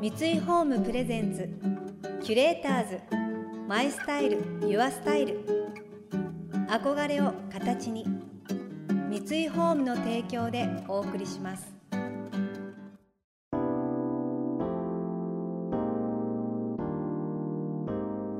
三井ホームプレゼンツキュレーターズマイスタイルユアスタイル。憧れを形に三井ホームの提供でお送りします。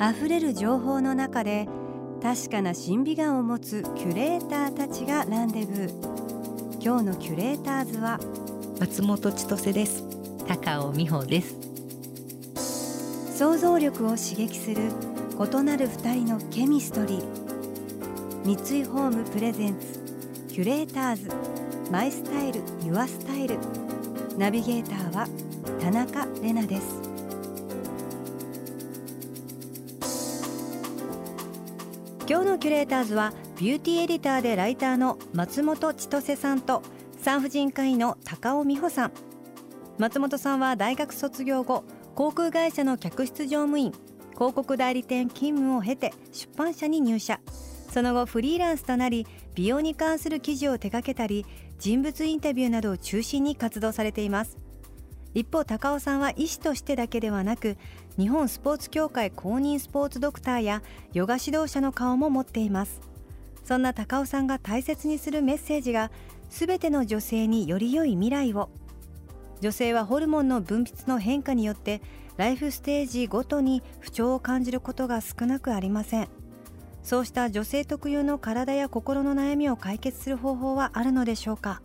溢れる情報の中で確かな審美眼を持つキュレーターたちがランデブー。今日のキュレーターズは松本千歳です。高尾美穂です。想像力を刺激する異なる二人のケミストリー。三井ホームプレゼンツキュレーターズ。マイスタイルユアスタイル。ナビゲーターは田中れなです。今日のキュレーターズはビューティーエディターでライターの松本千歳さんと産婦人科医の高尾美穂さん。松本さんは大学卒業後航空会社の客室乗務員広告代理店勤務を経て出版社に入社。その後フリーランスとなり美容に関する記事を手掛けたり人物インタビューなどを中心に活動されています。一方高尾さんは医師としてだけではなく日本スポーツ協会公認スポーツドクターやヨガ指導者の顔も持っています。そんな高尾さんが大切にするメッセージが全ての女性により良い未来を。女性はホルモンの分泌の変化によってライフステージごとに不調を感じることが少なくありません。そうした女性特有の体や心の悩みを解決する方法はあるのでしょうか？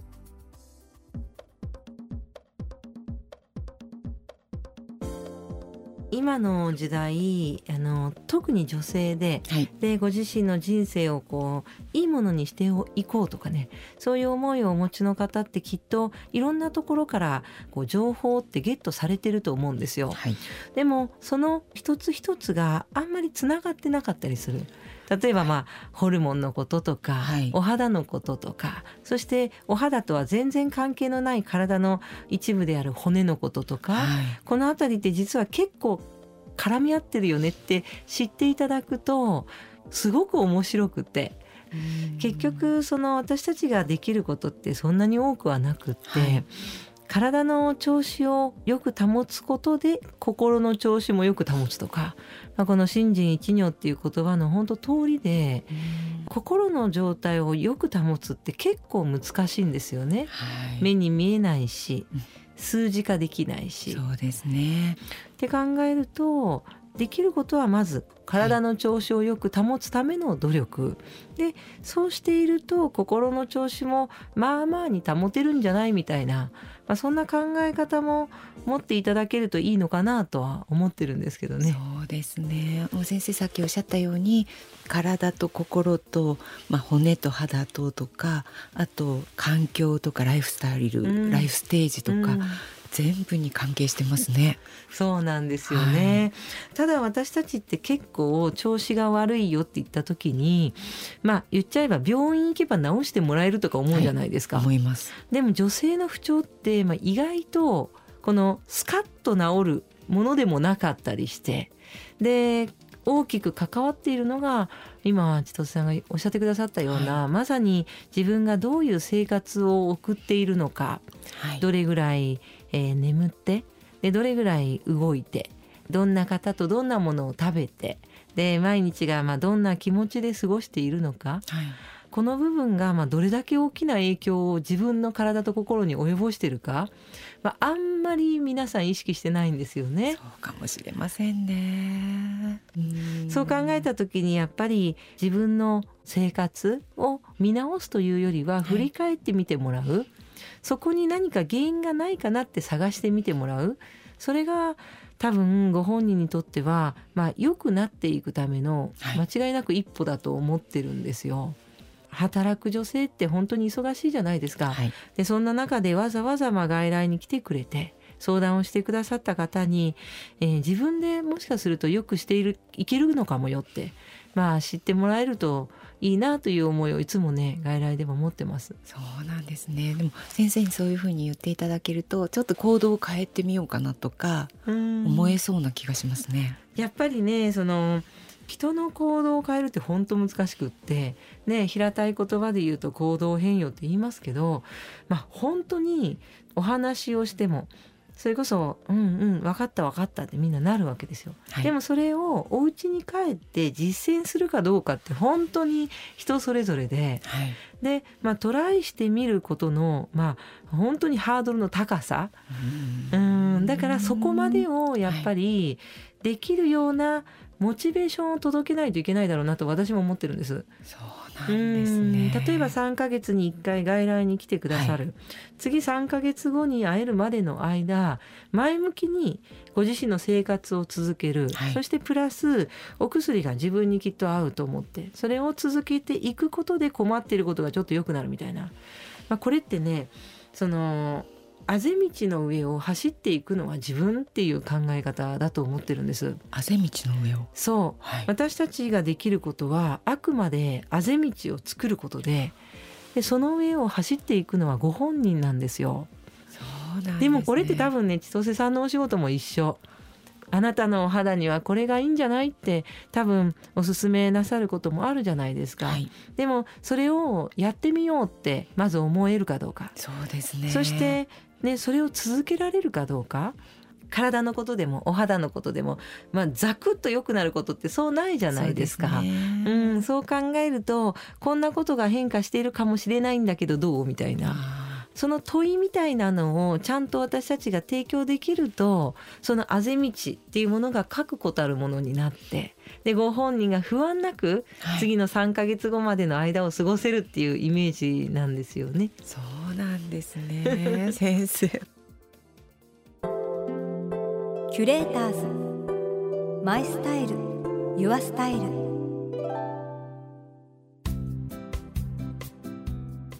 今の時代あの特に女性ではい、でご自身の人生をこういいものにしていこうとかねそういう思いをお持ちの方ってきっといろんなところからこう情報ってゲットされてると思うんですよ。はい、でもその一つ一つがあんまりつながってなかったりする。例えばまあホルモンのこととか、はい、お肌のこととかそしてお肌とは全然関係のない体の一部である骨のこととか、はい、この辺りって実は結構絡み合ってるよねって知っていただくとすごく面白くて結局その私たちができることってそんなに多くはなくって、はい、体の調子をよく保つことで心の調子もよく保つとか、まあ、この「信心一如」っていう言葉の本当通りで心の状態をよく保つって結構難しいんですよね。はい、目に見えないし、数字化できないし。そうですねって考えるとできることはまず体の調子をよく保つための努力、はい、でそうしていると心の調子もまあまあに保てるんじゃないみたいな、まあ、そんな考え方も持っていただけるといいのかなとは思ってるんですけどね。そうですね。もう先生さっきおっしゃったように体と心と、まあ、骨と肌ととかあと環境とかライフスタイル、うん、ライフステージとか、うん全部に関係してますね。そうなんですよね、はい、ただ私たちって結構調子が悪いよって言った時にまあ言っちゃえば病院行けば治してもらえるとか思うじゃないですか。はい、思います。でも女性の不調って、まあ、意外とこのスカッと治るものでもなかったりしてで大きく関わっているのが今千歳さんがおっしゃってくださったような、はい、まさに自分がどういう生活を送っているのか、はい、どれぐらい、えー、眠ってでどれぐらい動いてどんな方とどんなものを食べてで毎日がまあどんな気持ちで過ごしているのか、はい、この部分がまあどれだけ大きな影響を自分の体と心に及ぼしているか、まあ、あんまり皆さん意識してないんですよね。そうかもしれませんね。うそう考えた時にやっぱり自分の生活を見直すというよりは振り返ってみてもらう、はい、そこに何か原因がないかなって探してみてもらうそれが多分ご本人にとっては、まあ、良くなっていくための間違いなく一歩だと思ってるんですよ。働く女性って本当に忙しいじゃないですか。はい、でそんな中でわざわざま外来に来てくれて相談をしてくださった方に、えー、自分でもしかするとよくしているいけるのかもよってまあ知ってもらえるといいなという思いをいつもね外来でも持ってます。そうなんですね。でも先生にそういうふうに言っていただけるとちょっと行動を変えてみようかなとか思えそうな気がしますね。やっぱりねその人の行動を変えるって本当難しくってね平たい言葉で言うと行動変容って言いますけどまあ本当にお話をしてもそれこそ「うんうん分かった分かった」ってみんななるわけですよ。はい、でもそれをお家に帰って実践するかどうかって本当に人それぞれで、はい、で、まあ、トライしてみることの、まあ、本当にハードルの高さ。うん。だからそこまでをやっぱりできるようなモチベーションを届けないといけないだろうなと私も思ってるんです。そうなんですね。例えば3ヶ月に1回外来に来てくださる、はい、次3ヶ月後に会えるまでの間前向きにご自身の生活を続ける、はい、そしてプラスお薬が自分にきっと合うと思ってそれを続けていくことで困っていることがちょっと良くなるみたいな、まあ、これってねそのあぜ道の上を走っていくのは自分っていう考え方だと思ってるんです。あぜ道の上を。そう、はい、私たちができることはあくまであぜ道を作ることででその上を走っていくのはご本人なんですよ。そうなんで、ね、もこれって多分ね千歳さんのお仕事も一緒。あなたのお肌にはこれがいいんじゃないって多分おすすめなさることもあるじゃないですか、はい、でもそれをやってみようってまず思えるかどうか。そうですね。そしてね、それを続けられるかどうか体のことでもお肌のことでも、まあ、ザクッと良くなることってそうないじゃないですか。う、ね、うん、そう考えるとこんなことが変化しているかもしれないんだけどどうみたいな。その問いみたいなのをちゃんと私たちが提供できるとそのあぜ道っていうものが確固たるものになってでご本人が不安なく次の3か月後までの間を過ごせるっていうイメージなんですよね。そうなんですね。先生。キュレーターズ。マイスタイル。ユアスタイル。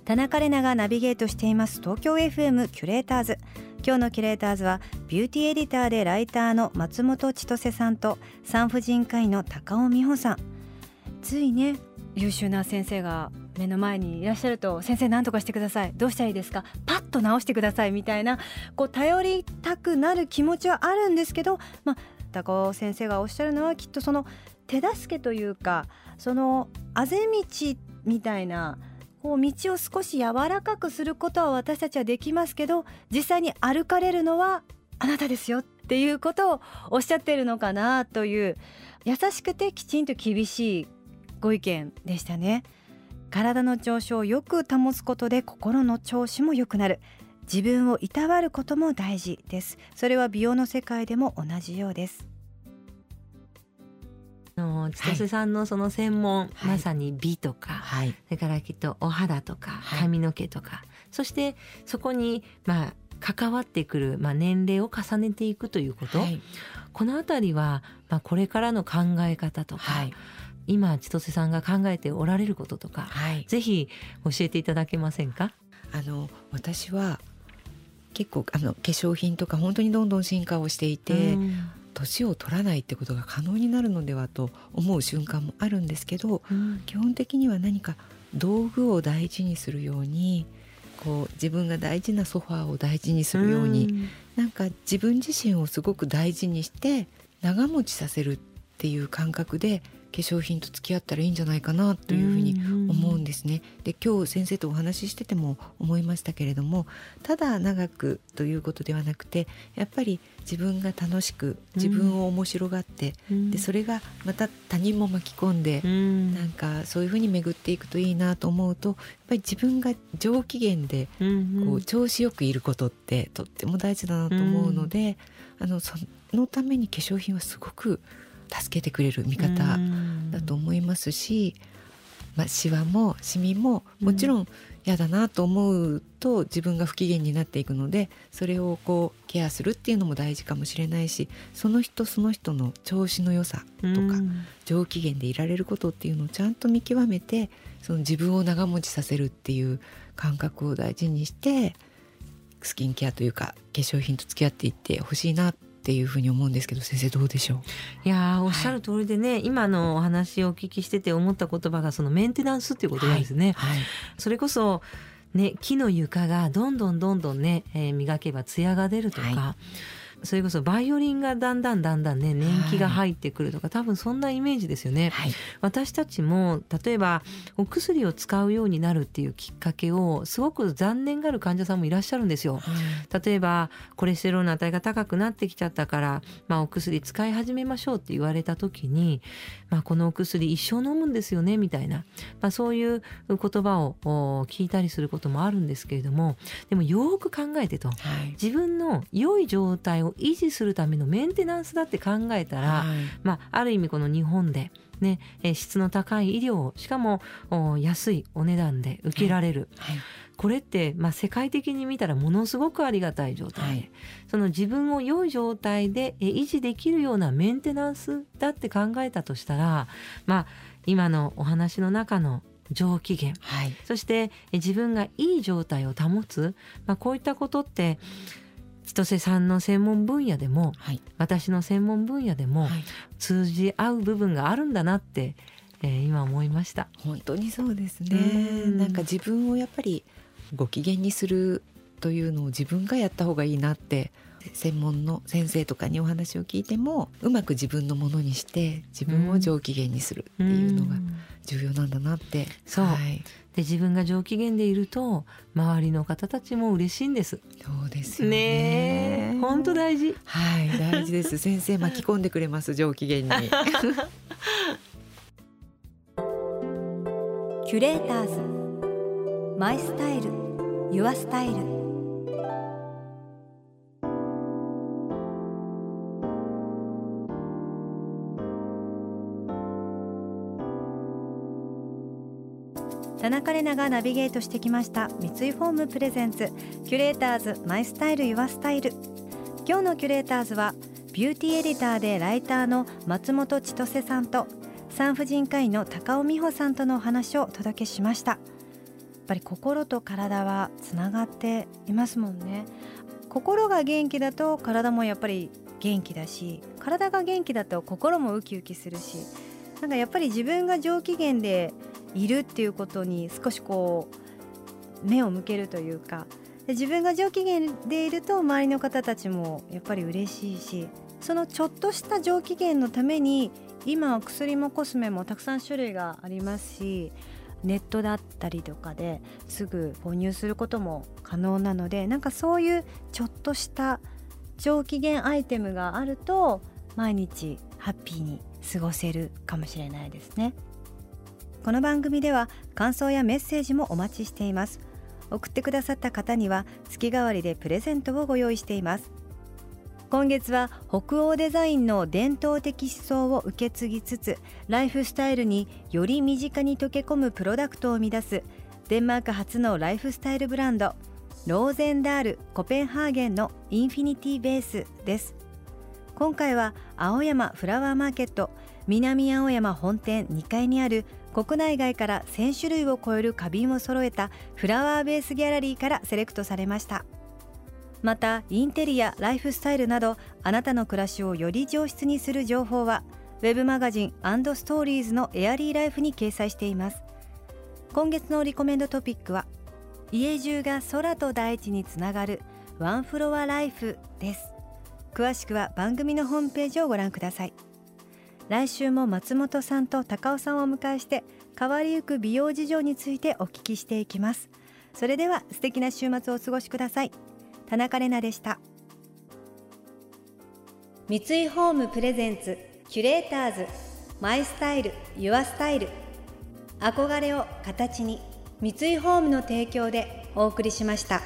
田中れながナビゲートしています。東京 FM キュレーターズ。今日のキュレーターズはビューティーエディターでライターの松本千歳さんと産婦人科医の高尾美穂さん。ついね優秀な先生が目の前にいらっしゃると先生何とかしてください。どうしたらいいですか？パッと直してくださいみたいなこう頼りたくなる気持ちはあるんですけど、まあ、高尾先生がおっしゃるのはきっとその手助けというかそのあぜ道みたいなこう道を少し柔らかくすることは私たちはできますけど実際に歩かれるのはあなたですよっていうことをおっしゃってるのかなという優しくてきちんと厳しいご意見でしたね。体の調子をよく保つことで心の調子も良くなる。自分をいたわることも大事です。それは美容の世界でも同じようです。の千歳さんのその専門、はい、まさに美とか、はい、それからきっとお肌とか髪の毛とか、はい、そしてそこにまあ関わってくる、まあ、年齢を重ねていくということ、この辺りは、まあ、これからの考え方とか、今千歳さんが考えておられることとか、ぜひ教えていただけませんか？あの私は結構あの化粧品とか本当にどんどん進化をしていて、年を取らないってことが可能になるのではと思う瞬間もあるんですけど、うん、基本的には何か道具を大事にするようにこう自分が大事なソファーを大事にするように、うん、なんか自分自身をすごく大事にして長持ちさせるっていう感覚で化粧品と付き合ったらいいんじゃないかなというふうに思うんですね。で今日先生とお話ししてても思いましたけれどもただ長くということではなくてやっぱり自分が楽しく自分を面白がって、うん、でそれがまた他人も巻き込んで、うん、なんかそういうふうに巡っていくといいなと思うとやっぱり自分が上機嫌でこう調子よくいることってとっても大事だなと思うので、うん、あのそのために化粧品はすごく助けてくれる味方だと思いますし、まあ、シワもシミももちろん嫌だなと思うと自分が不機嫌になっていくのでそれをこうケアするっていうのも大事かもしれないしその人その人の調子の良さとか上機嫌でいられることっていうのをちゃんと見極めてその自分を長持ちさせるっていう感覚を大事にしてスキンケアというか化粧品と付き合っていってほしいなっていうふうに思うんですけど先生どうでしょう？いやおっしゃる通りでね、はい、今のお話をお聞きしてて思った言葉がそのメンテナンスっていうことなんですね。はい。はい、それこそね、木の床がどんどんどんどんね、えー、磨けば艶が出るとか、それこそバイオリンがだんだんだんだんね年季が入ってくるとか、はい、多分そんなイメージですよね、はい、私たちも例えばお薬を使うようになるっていうきっかけをすごく残念がる患者さんもいらっしゃるんですよ、はい、例えばコレステロールの値が高くなってきちゃったから、まあ、お薬使い始めましょうって言われた時に、まあ、このお薬一生飲むんですよねみたいな、まあ、そういう言葉を聞いたりすることもあるんですけれどもでもよく考えてと、はい、自分の良い状態を維持するためのメンテナンスだって考えたら、はい、まあ、ある意味この日本でね、質の高い医療をしかも安いお値段で受けられる、はい。はい、これって、まあ、世界的に見たらものすごくありがたい状態で、はい、その自分を良い状態で維持できるようなメンテナンスだって考えたとしたら、まあ、今のお話の中の上機嫌、そして自分がいい状態を保つ、まあ、こういったことって千歳さんの専門分野でも、はい、私の専門分野でも、通じ合う部分があるんだなって、えー、今思いました。本当にそうですね。なんか自分をやっぱりご機嫌にするというのを自分がやった方がいいなって専門の先生とかにお話を聞いてもうまく自分のものにして自分を上機嫌にするっていうのが重要なんだなって。そう、はい、で自分が上機嫌でいると周りの方たちも嬉しいんです。そうですよね。本当大事。はい大事です。先生巻き込んでくれます 上機嫌に。キュレーターズマイスタイルユアスタイル田中れながナビゲートしてきました。三井フォームプレゼンツ。キュレーターズマイスタイルユアスタイル。今日のキュレーターズはビューティーエディターでライターの松本千登世さんと産婦人科医の高尾美穂さんとのお話をお届けしました。やっぱり心と体はつながっていますもんね。心が元気だと体もやっぱり元気だし体が元気だと心もウキウキするしなんかやっぱり自分が上機嫌でいるっていうことに少しこう目を向けるというか自分が上機嫌でいると周りの方たちもやっぱり嬉しいしそのちょっとした上機嫌のために今は薬もコスメもたくさん種類がありますしネットだったりとかですぐ購入することも可能なのでなんかそういうちょっとした上機嫌アイテムがあると毎日ハッピーに過ごせるかもしれないですね。この番組では感想やメッセージもお待ちしています。送ってくださった方には月替わりでプレゼントをご用意しています。今月は北欧デザインの伝統的思想を受け継ぎつつライフスタイルにより身近に溶け込むプロダクトを生み出すデンマーク初のライフスタイルブランドローゼンダールコペンハーゲンのインフィニティベースです。今回は青山フラワーマーケット南青山本店2階にある国内外から1000種類を超える花瓶を揃えたフラワーベースギャラリーからセレクトされました。またインテリアライフスタイルなどあなたの暮らしをより上質にする情報はウェブマガジンストーリーズのエアリーライフに掲載しています。今月のリコメンドトピックは家中が空と大地につながるワンフロアライフです。詳しくは番組のホームページをご覧ください。来週も松本さんと高尾さんをお迎えして変わりゆく美容事情についてお聞きしていきます。それでは素敵な週末をお過ごしください。田中れなでした。三井ホームプレゼンツキュレーターズマイスタイルユアスタイル。憧れを形に三井ホームの提供でお送りしました。